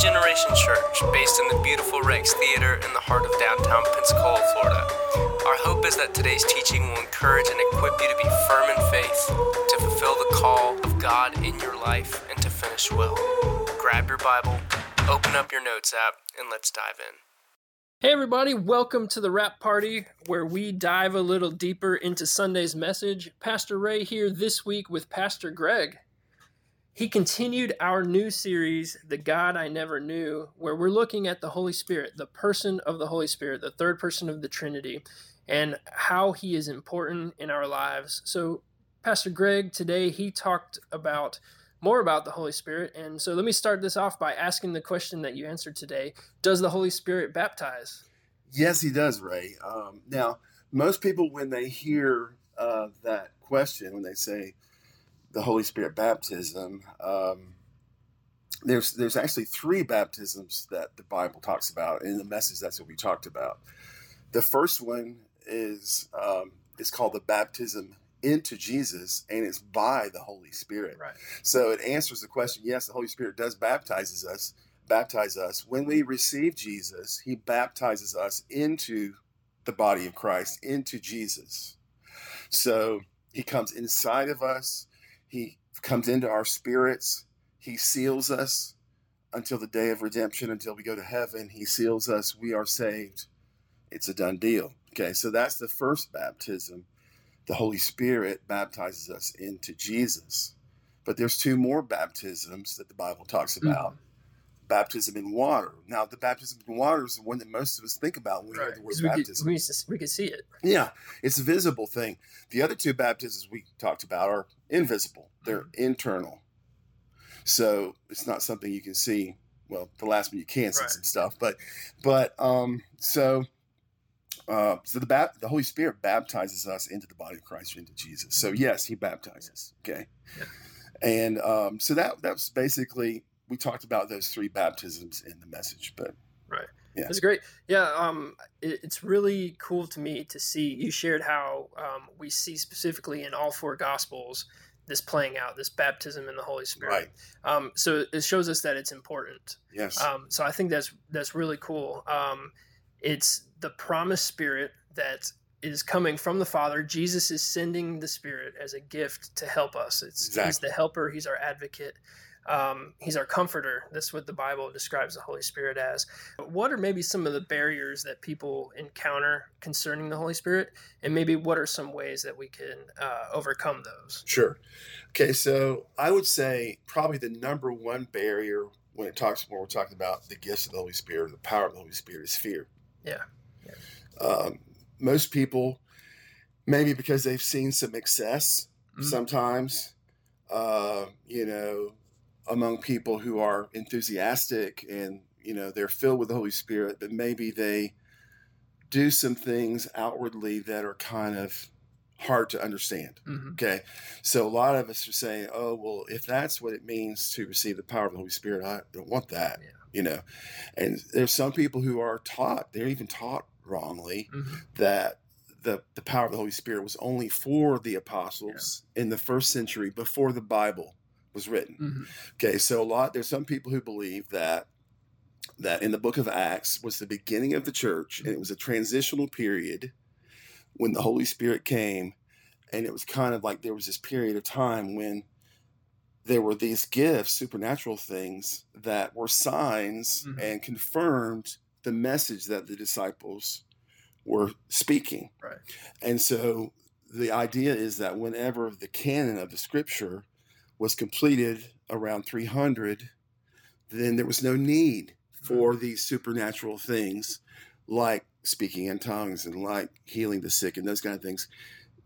Generation Church, based in the beautiful Rex Theater in the heart of downtown Pensacola, Florida. Our hope is that today's teaching will encourage and equip you to be firm in faith, to fulfill the call of God in your life, and to finish well. Grab your Bible, open up your notes app, and let's dive in. Hey, everybody, welcome to the Wrap Party, where we dive a little deeper into Sunday's message. Pastor Ray here this week with Pastor Greg. He continued our new series, The God I Never Knew, where we're looking at the Holy Spirit, the person of the Holy Spirit, the third person of the Trinity, and how he is important in our lives. So, Pastor Greg, today he talked about more about the Holy Spirit. And so let me start this off by asking the question that you answered today Does the Holy Spirit baptize? Yes, he does, Ray. Um, now, most people, when they hear uh, that question, when they say, the Holy Spirit baptism, um, there's there's actually three baptisms that the Bible talks about in the message. That's what we talked about. The first one is um, is called the baptism into Jesus, and it's by the Holy Spirit. Right. So it answers the question. Yes, the Holy Spirit does baptizes us, baptize us when we receive Jesus. He baptizes us into the body of Christ, into Jesus. So he comes inside of us he comes into our spirits. He seals us until the day of redemption, until we go to heaven. He seals us. We are saved. It's a done deal. Okay, so that's the first baptism. The Holy Spirit baptizes us into Jesus. But there's two more baptisms that the Bible talks mm-hmm. about. Mm-hmm baptism in water. Now, the baptism in water is the one that most of us think about when we right. hear the word we baptism. Could, we, we could see it. Yeah, it's a visible thing. The other two baptisms we talked about are invisible, they're mm-hmm. internal. So it's not something you can see. Well, the last one you can see right. some stuff, but, but, um, so, uh, so the ba- the Holy Spirit baptizes us into the body of Christ, into Jesus. So yes, He baptizes. Okay, yeah. and um, so that that was basically we talked about those three baptisms in the message, but right. Yeah. That's great. Yeah, um, it, it's really cool to me to see you shared how um, we see specifically in all four gospels this playing out, this baptism in the Holy Spirit. Right. Um, so it shows us that it's important. Yes. Um, so I think that's that's really cool. Um, it's the promised Spirit that is coming from the Father. Jesus is sending the Spirit as a gift to help us. It's exactly. He's the helper. He's our advocate. Um, he's our comforter. That's what the Bible describes the Holy Spirit as. What are maybe some of the barriers that people encounter concerning the Holy Spirit, and maybe what are some ways that we can uh, overcome those? Sure. Okay, so I would say probably the number one barrier when it talks when we're talking about the gifts of the Holy Spirit, the power of the Holy Spirit, is fear. Yeah. yeah. Um, most people, maybe because they've seen some excess mm-hmm. sometimes, uh, you know, among people who are enthusiastic and you know they're filled with the Holy Spirit, but maybe they do some things outwardly that are kind of hard to understand. Mm-hmm. Okay. So a lot of us are saying, oh, well, if that's what it means to receive the power of the Holy Spirit, I don't want that, yeah. you know. And there's some people who are taught, they're even taught wrongly mm-hmm. that the, the power of the Holy Spirit was only for the apostles yeah. in the first century before the Bible was written. Mm-hmm. Okay, so a lot there's some people who believe that that in the book of Acts was the beginning of the church and it was a transitional period when the Holy Spirit came and it was kind of like there was this period of time when there were these gifts, supernatural things that were signs mm-hmm. and confirmed the message that the disciples were speaking. Right. And so the idea is that whenever the canon of the scripture was completed around 300, then there was no need for these supernatural things like speaking in tongues and like healing the sick and those kind of things.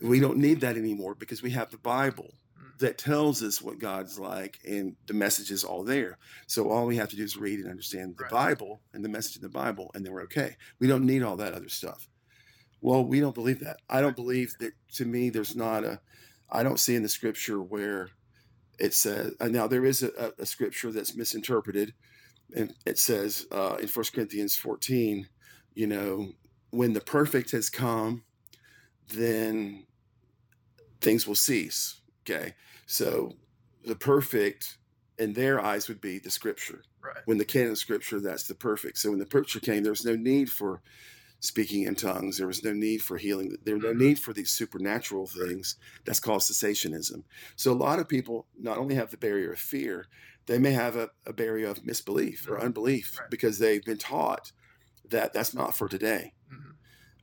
We don't need that anymore because we have the Bible mm. that tells us what God's like and the message is all there. So all we have to do is read and understand the right. Bible and the message of the Bible and then we're okay. We don't need all that other stuff. Well, we don't believe that. I don't believe that to me there's not a I don't see in the scripture where it says uh, now there is a, a, scripture that's misinterpreted and it says uh, in First corinthians 14 you know when the perfect has come then things will cease okay so the perfect in their eyes would be the scripture. Right. When the canon of scripture, that's the perfect. So when the scripture came, there was no need for speaking in tongues. There was no need for healing. There was no Mhm. need for these supernatural things. That's called cessationism. So a lot of people not only have the barrier of fear, they may have a, a barrier of misbelief or Mhm. unbelief Right. because they've been taught that that's not for today. Mhm.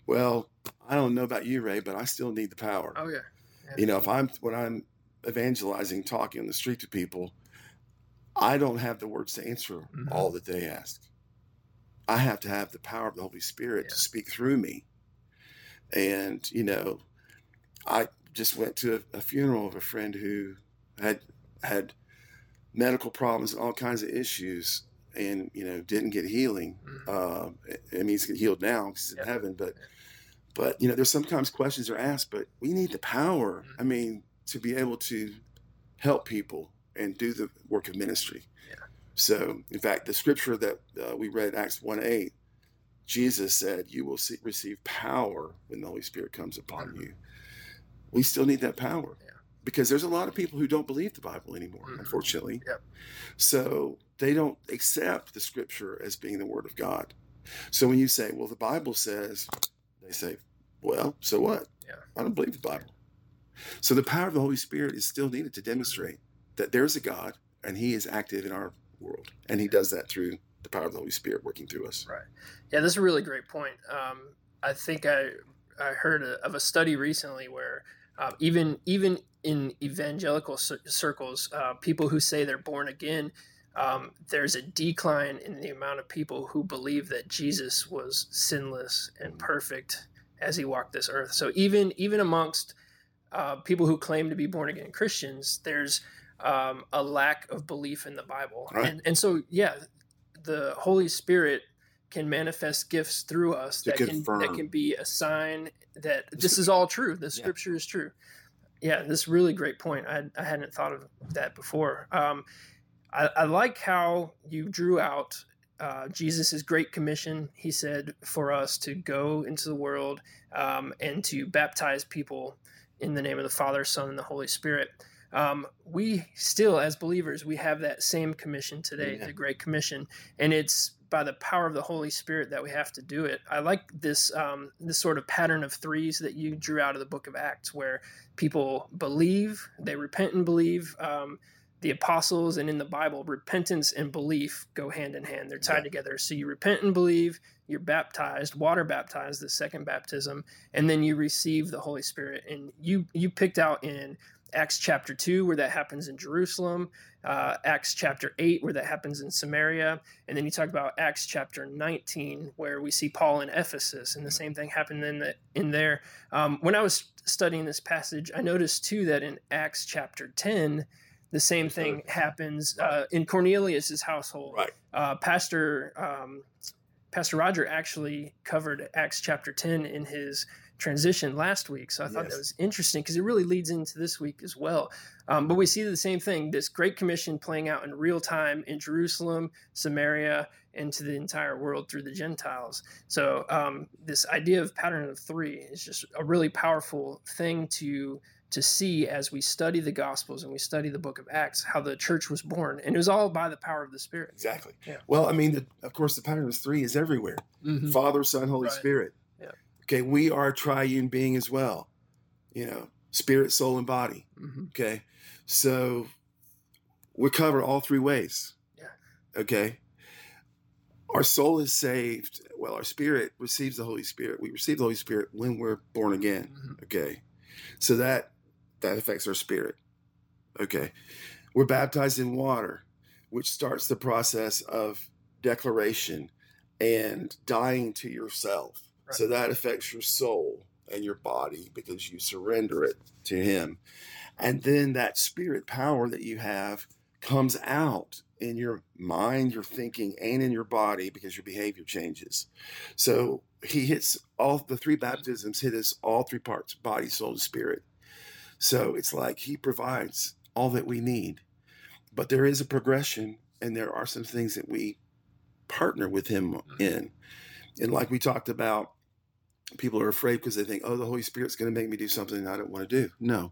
Well, I don't know about you, Ray, but I still need the power. Oh yeah. Yeah. You know, if I'm when I'm evangelizing, talking on the street to people, I don't have the words to answer Mhm. all that they ask. I have to have the power of the Holy Spirit to speak through me. And you know, I just went to a, a funeral of a friend who had had medical problems and all kinds of issues, and you know didn't get healing. Mhm. Uh, I mean, he's healed now because he's Yeah. in heaven, but Yeah. but you know, there's sometimes questions are asked, but we need the power. Mhm. I mean, to be able to help people and do the work of ministry. Yeah. So, in fact, the scripture that uh, we read, Acts 1 8, Jesus said, You will see, receive power when the Holy Spirit comes upon you. We still need that power Yeah. because there's a lot of people who don't believe the Bible anymore, Mhm. unfortunately. Yep. So, they don't accept the scripture as being the word of God. So, when you say, Well, the Bible says, they say, Well, so what? Yeah. I don't believe the Bible. So the power of the Holy Spirit is still needed to demonstrate that there's a God and He is active in our world. And He does that through the power of the Holy Spirit working through us. Right. Yeah, that's a really great point. Um, I think I I heard a, of a study recently where uh, even even in evangelical cir- circles, uh, people who say they're born again, um, there's a decline in the amount of people who believe that Jesus was sinless and perfect as he walked this earth. So even even amongst uh, people who claim to be born again Christians, there's um, a lack of belief in the Bible, Right. and and so yeah, the Holy Spirit can manifest gifts through us To that can that can be a sign that this is all true. The Yeah. Scripture is true. Yeah, this is a really great point. I, I hadn't thought of that before. Um, I, I like how you drew out uh, Jesus' great commission. He said for us to go into the world um, and to baptize people in the name of the Father, Son, and the Holy Spirit. Um, we still, as believers, we have that same commission today, Amen. the Great Commission, and it's by the power of the Holy Spirit that we have to do it. I like this um, this sort of pattern of threes that you drew out of the Book of Acts, where people believe, they repent and believe. Um, the apostles and in the Bible, repentance and belief go hand in hand. They're tied Yeah. together. So you repent and believe, you're baptized, water baptized, the second baptism, and then you receive the Holy Spirit. And you you picked out in Acts chapter two where that happens in Jerusalem, uh, Acts chapter eight where that happens in Samaria, and then you talk about Acts chapter nineteen where we see Paul in Ephesus, and the same thing happened in the, in there. Um, when I was studying this passage, I noticed too that in Acts chapter ten, the same thing happens uh, in Cornelius's household. Right. Uh, Pastor um, Pastor Roger actually covered Acts chapter 10 in his transition last week. So I thought that was interesting because it really leads into this week as well. Um, but we see the same thing this Great Commission playing out in real time in Jerusalem, Samaria, and to the entire world through the Gentiles. So um, this idea of pattern of three is just a really powerful thing to to see as we study the Gospels and we study the book of Acts, how the church was born. And it was all by the power of the Spirit. Exactly. Yeah. Well, I mean, the, of course, the pattern of three is everywhere Father, Son, Holy Right. Spirit. Yeah. Okay. We are a triune being as well, you know, spirit, soul, and body. Mhm. Okay. So we're covered all three ways. Yeah. Okay. Our soul is saved. Well, our spirit receives the Holy Spirit. We receive the Holy Spirit when we're born again. Mhm. Okay. So that that affects our spirit. Okay. We're baptized in water, which starts the process of declaration and dying to yourself. Right. So that affects your soul and your body because you surrender it to him. And then that spirit power that you have comes out in your mind, your thinking, and in your body because your behavior changes. So he hits all the three baptisms, hit us all three parts body, soul, and spirit. So it's like he provides all that we need. But there is a progression, and there are some things that we partner with him mm-hmm. in. And like we talked about, people are afraid because they think, oh, the Holy Spirit's going to make me do something I don't want to do. No,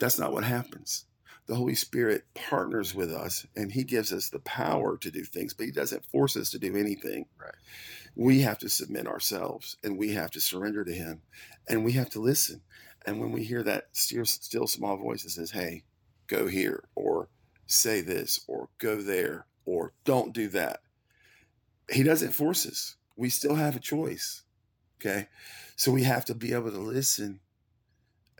that's not what happens. the Holy Spirit partners with us and he gives us the power to do things, but he doesn't force us to do anything. Right. We have to submit ourselves and we have to surrender to him and we have to listen. And when we hear that still, still small voice that says, hey, go here or say this or go there or don't do that, he doesn't force us. We still have a choice. Okay. So we have to be able to listen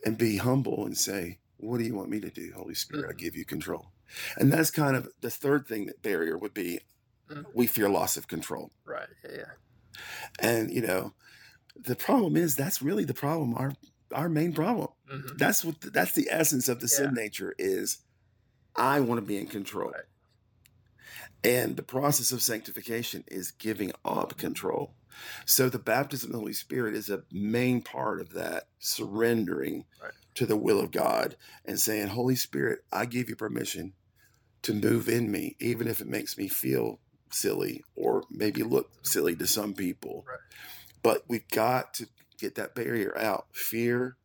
and be humble and say, What do you want me to do, Holy Spirit? I Mhm. give you control. And that's kind of the third thing that barrier would be Mhm. we fear loss of control. Right. Yeah. Yeah. And, you know, the problem is that's really the problem, our our main problem. Mhm. That's what that's the essence of the sin nature is I want to be in control. Right. And the process of sanctification is giving up control. So the baptism of the Holy Spirit is a main part of that surrendering Right. to the will of God and saying, Holy Spirit, I give you permission to move in me, even if it makes me feel silly or maybe look silly to some people. Right. But we've got to get that barrier out fear,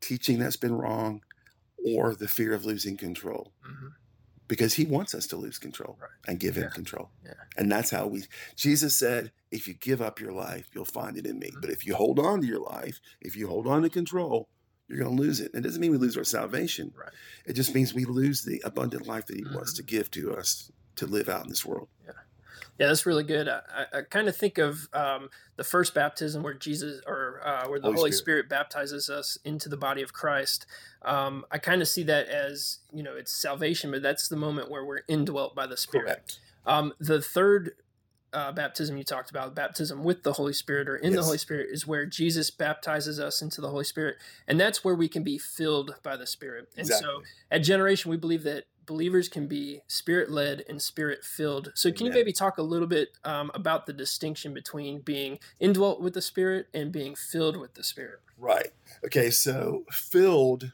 teaching that's been wrong, or the fear of losing control Mhm. because he wants us to lose control Right. and give him control. Yeah. And that's how we, Jesus said, if you give up your life, you'll find it in me. Mhm. But if you hold on to your life, if you hold on to control, you're going to lose it. And it doesn't mean we lose our salvation. Right. It just means we lose the abundant life that he wants Mhm. to give to us to live out in this world. Yeah, that's really good. I, I, kind of think of um, the first baptism where Jesus or uh, where the Holy Holy, Spirit. Spirit. baptizes us into the body of Christ. Um, I kind of see that as you know it's salvation, but that's the moment where we're indwelt by the Spirit. Um, the third uh, baptism you talked about, baptism with the Holy Spirit or in the Holy Spirit, is where Jesus baptizes us into the Holy Spirit, and that's where we can be filled by the Spirit. And so at Generation, we believe that believers can be spirit led and spirit filled. So, can you maybe talk a little bit um, about the distinction between being indwelt with the Spirit and being filled with the Spirit? Right. Okay. So filled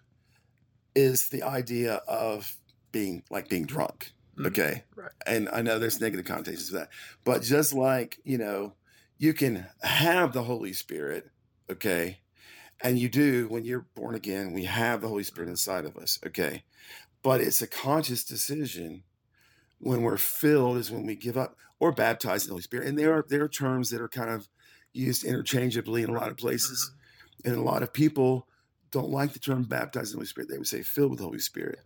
is the idea of being like being drunk. Mhm. Okay. Right. And I know there's negative connotations to that. But just like, you know, you can have the Holy Spirit, okay? And you do when you're born again, we have the Holy Spirit inside of us, okay? But it's a conscious decision when we're filled is when we give up or baptize in the Holy Spirit. And there are there are terms that are kind of used interchangeably in a lot of places. Mm-hmm. And a lot of people don't like the term baptized in the Holy Spirit. They would say filled with the Holy Spirit.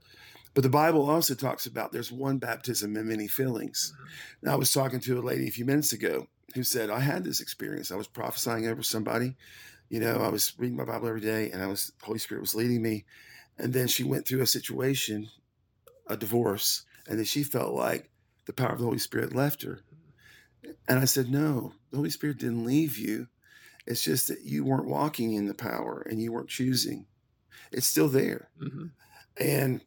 But the Bible also talks about there's one baptism and many fillings. Mm-hmm. And I was talking to a lady a few minutes ago who said, I had this experience. I was prophesying over somebody. You know, I was reading my Bible every day and I was Holy Spirit was leading me. And then she went through a situation, a divorce, and then she felt like the power of the Holy Spirit left her. And I said, No, the Holy Spirit didn't leave you. It's just that you weren't walking in the power and you weren't choosing. It's still there. Mm-hmm. And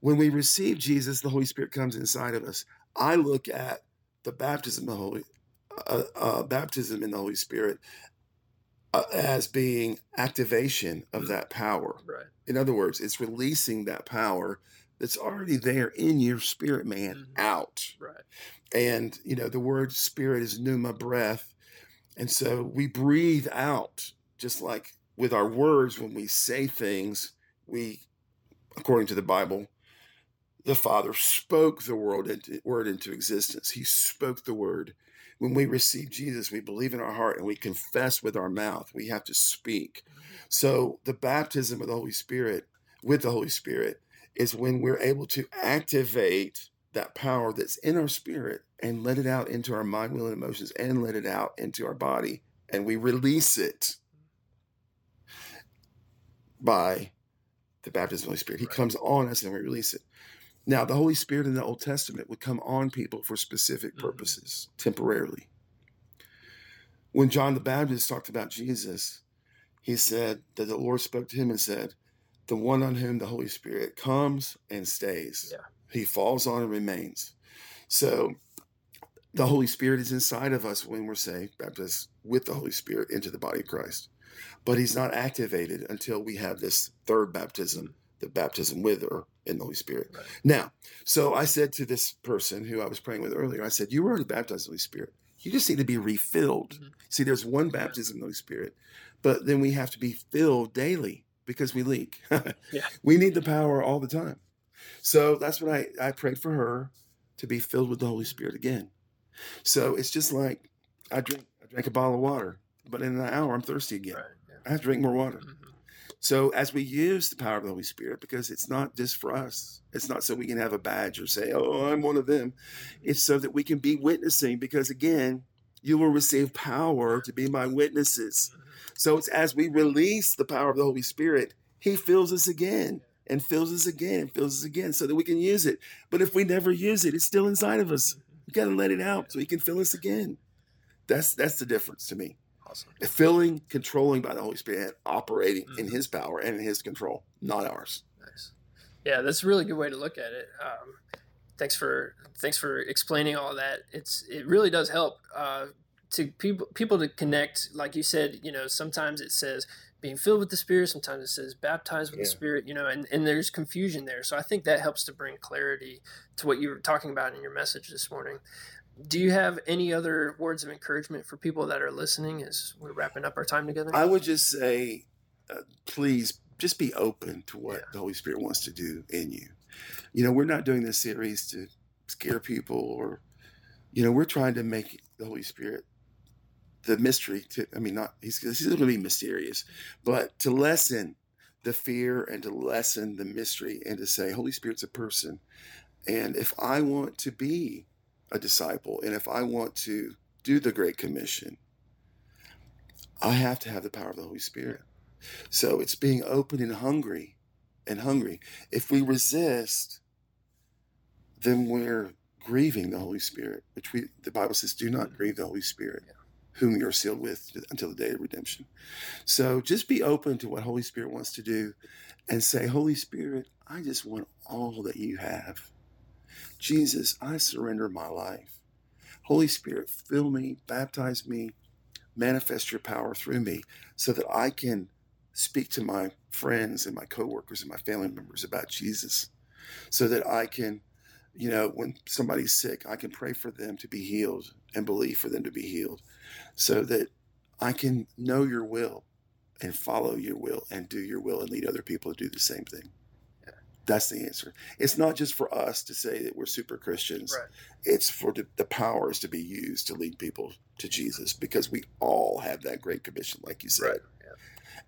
when we receive Jesus, the Holy Spirit comes inside of us. I look at the baptism of the Holy uh, uh, baptism in the Holy Spirit as being activation of that power. Right. In other words, it's releasing that power that's already there in your spirit man Mhm. out. Right. And you know, the word spirit is pneuma breath. And so we breathe out just like with our words when we say things, we according to the Bible, the Father spoke the word into, word into existence. He spoke the word. When we receive Jesus, we believe in our heart and we confess with our mouth. We have to speak. So the baptism of the Holy Spirit with the Holy Spirit is when we're able to activate that power that's in our spirit and let it out into our mind, will, and emotions and let it out into our body. And we release it by the baptism of the Holy Spirit. He Right. comes on us and we release it. Now, the Holy Spirit in the Old Testament would come on people for specific Mhm. purposes, temporarily. When John the Baptist talked about Jesus, he said that the Lord spoke to him and said, The one on whom the Holy Spirit comes and stays, Yeah. he falls on and remains. So the Holy Spirit is inside of us when we're saved, baptized with the Holy Spirit into the body of Christ. But he's not activated until we have this third baptism, the baptism with or in the Holy Spirit. Right. Now, so I said to this person who I was praying with earlier, I said, You were already baptized in the Holy Spirit. You just need to be refilled. Mhm. See, there's one baptism in the Holy Spirit, but then we have to be filled daily because we leak. Yeah. We need the power all the time. So that's what I, I prayed for her to be filled with the Holy Spirit again. So it's just like I drink I drank a bottle of water, but in an hour I'm thirsty again. Right. Yeah. I have to drink more water. Mhm. So as we use the power of the Holy Spirit, because it's not just for us, it's not so we can have a badge or say, "Oh, I'm one of them." It's so that we can be witnessing. Because again, you will receive power to be my witnesses. So it's as we release the power of the Holy Spirit, He fills us again and fills us again and fills us again, so that we can use it. But if we never use it, it's still inside of us. We got to let it out so He can fill us again. That's that's the difference to me Awesome. filling, controlling by the Holy Spirit, operating in Mhm. His power and in His control, not ours. Nice. Yeah, that's a really good way to look at it. Um, thanks for thanks for explaining all that. It's it really does help uh, to people people to connect. Like you said, you know, sometimes it says being filled with the Spirit. Sometimes it says baptized with the Spirit. You know, and and there's confusion there. So I think that helps to bring clarity to what you were talking about in your message this morning. Do you have any other words of encouragement for people that are listening as we're wrapping up our time together? I would just say, uh, please, just be open to what Yeah. the Holy Spirit wants to do in you. You know, we're not doing this series to scare people, or you know, we're trying to make the Holy Spirit the mystery. To I mean, not he's he's going to be mysterious, but to lessen the fear and to lessen the mystery and to say, Holy Spirit's a person, and if I want to be a disciple, and if I want to do the Great Commission, I have to have the power of the Holy Spirit. So it's being open and hungry and hungry. If we resist, then we're grieving the Holy Spirit, which we the Bible says, do not mm-hmm. grieve the Holy Spirit, whom you are sealed with until the day of redemption. So just be open to what Holy Spirit wants to do and say, Holy Spirit, I just want all that you have. Jesus, I surrender my life. Holy Spirit, fill me, baptize me, manifest your power through me so that I can speak to my friends and my coworkers and my family members about Jesus. So that I can, you know, when somebody's sick, I can pray for them to be healed and believe for them to be healed. So that I can know your will and follow your will and do your will and lead other people to do the same thing. That's the answer. It's not just for us to say that we're super Christians Right. it's for the, the powers to be used to lead people to Jesus because we all have that great commission, like you said. Right.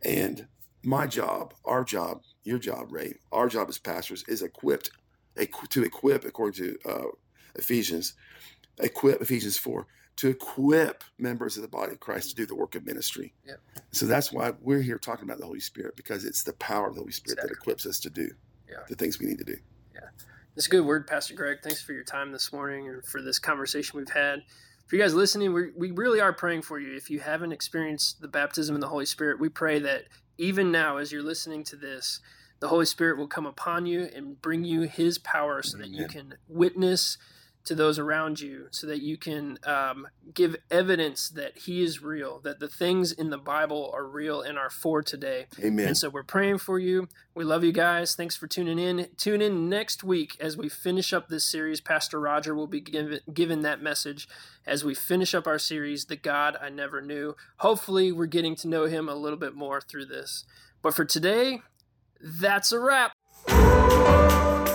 Yeah. And my job, our job, your job, Ray, our job as pastors is equipped equ- to equip, according to uh, Ephesians, equip Ephesians four to equip members of the body of Christ to do the work of ministry. Yep. So that's why we're here talking about the Holy Spirit because it's the power of the Holy Spirit that equips us to do Yeah. the things we need to do. Yeah, it's a good word, Pastor Greg. Thanks for your time this morning and for this conversation we've had. For you guys listening, we, we really are praying for you. If you haven't experienced the baptism in the Holy Spirit, we pray that even now, as you're listening to this, the Holy Spirit will come upon you and bring you His power so that you can witness to those around you, so that you can um, give evidence that He is real, that the things in the Bible are real and are for today. Amen. And so we're praying for you. We love you guys. Thanks for tuning in. Tune in next week as we finish up this series. Pastor Roger will be given, given that message as we finish up our series, The God I Never Knew. Hopefully, we're getting to know him a little bit more through this. But for today, that's a wrap.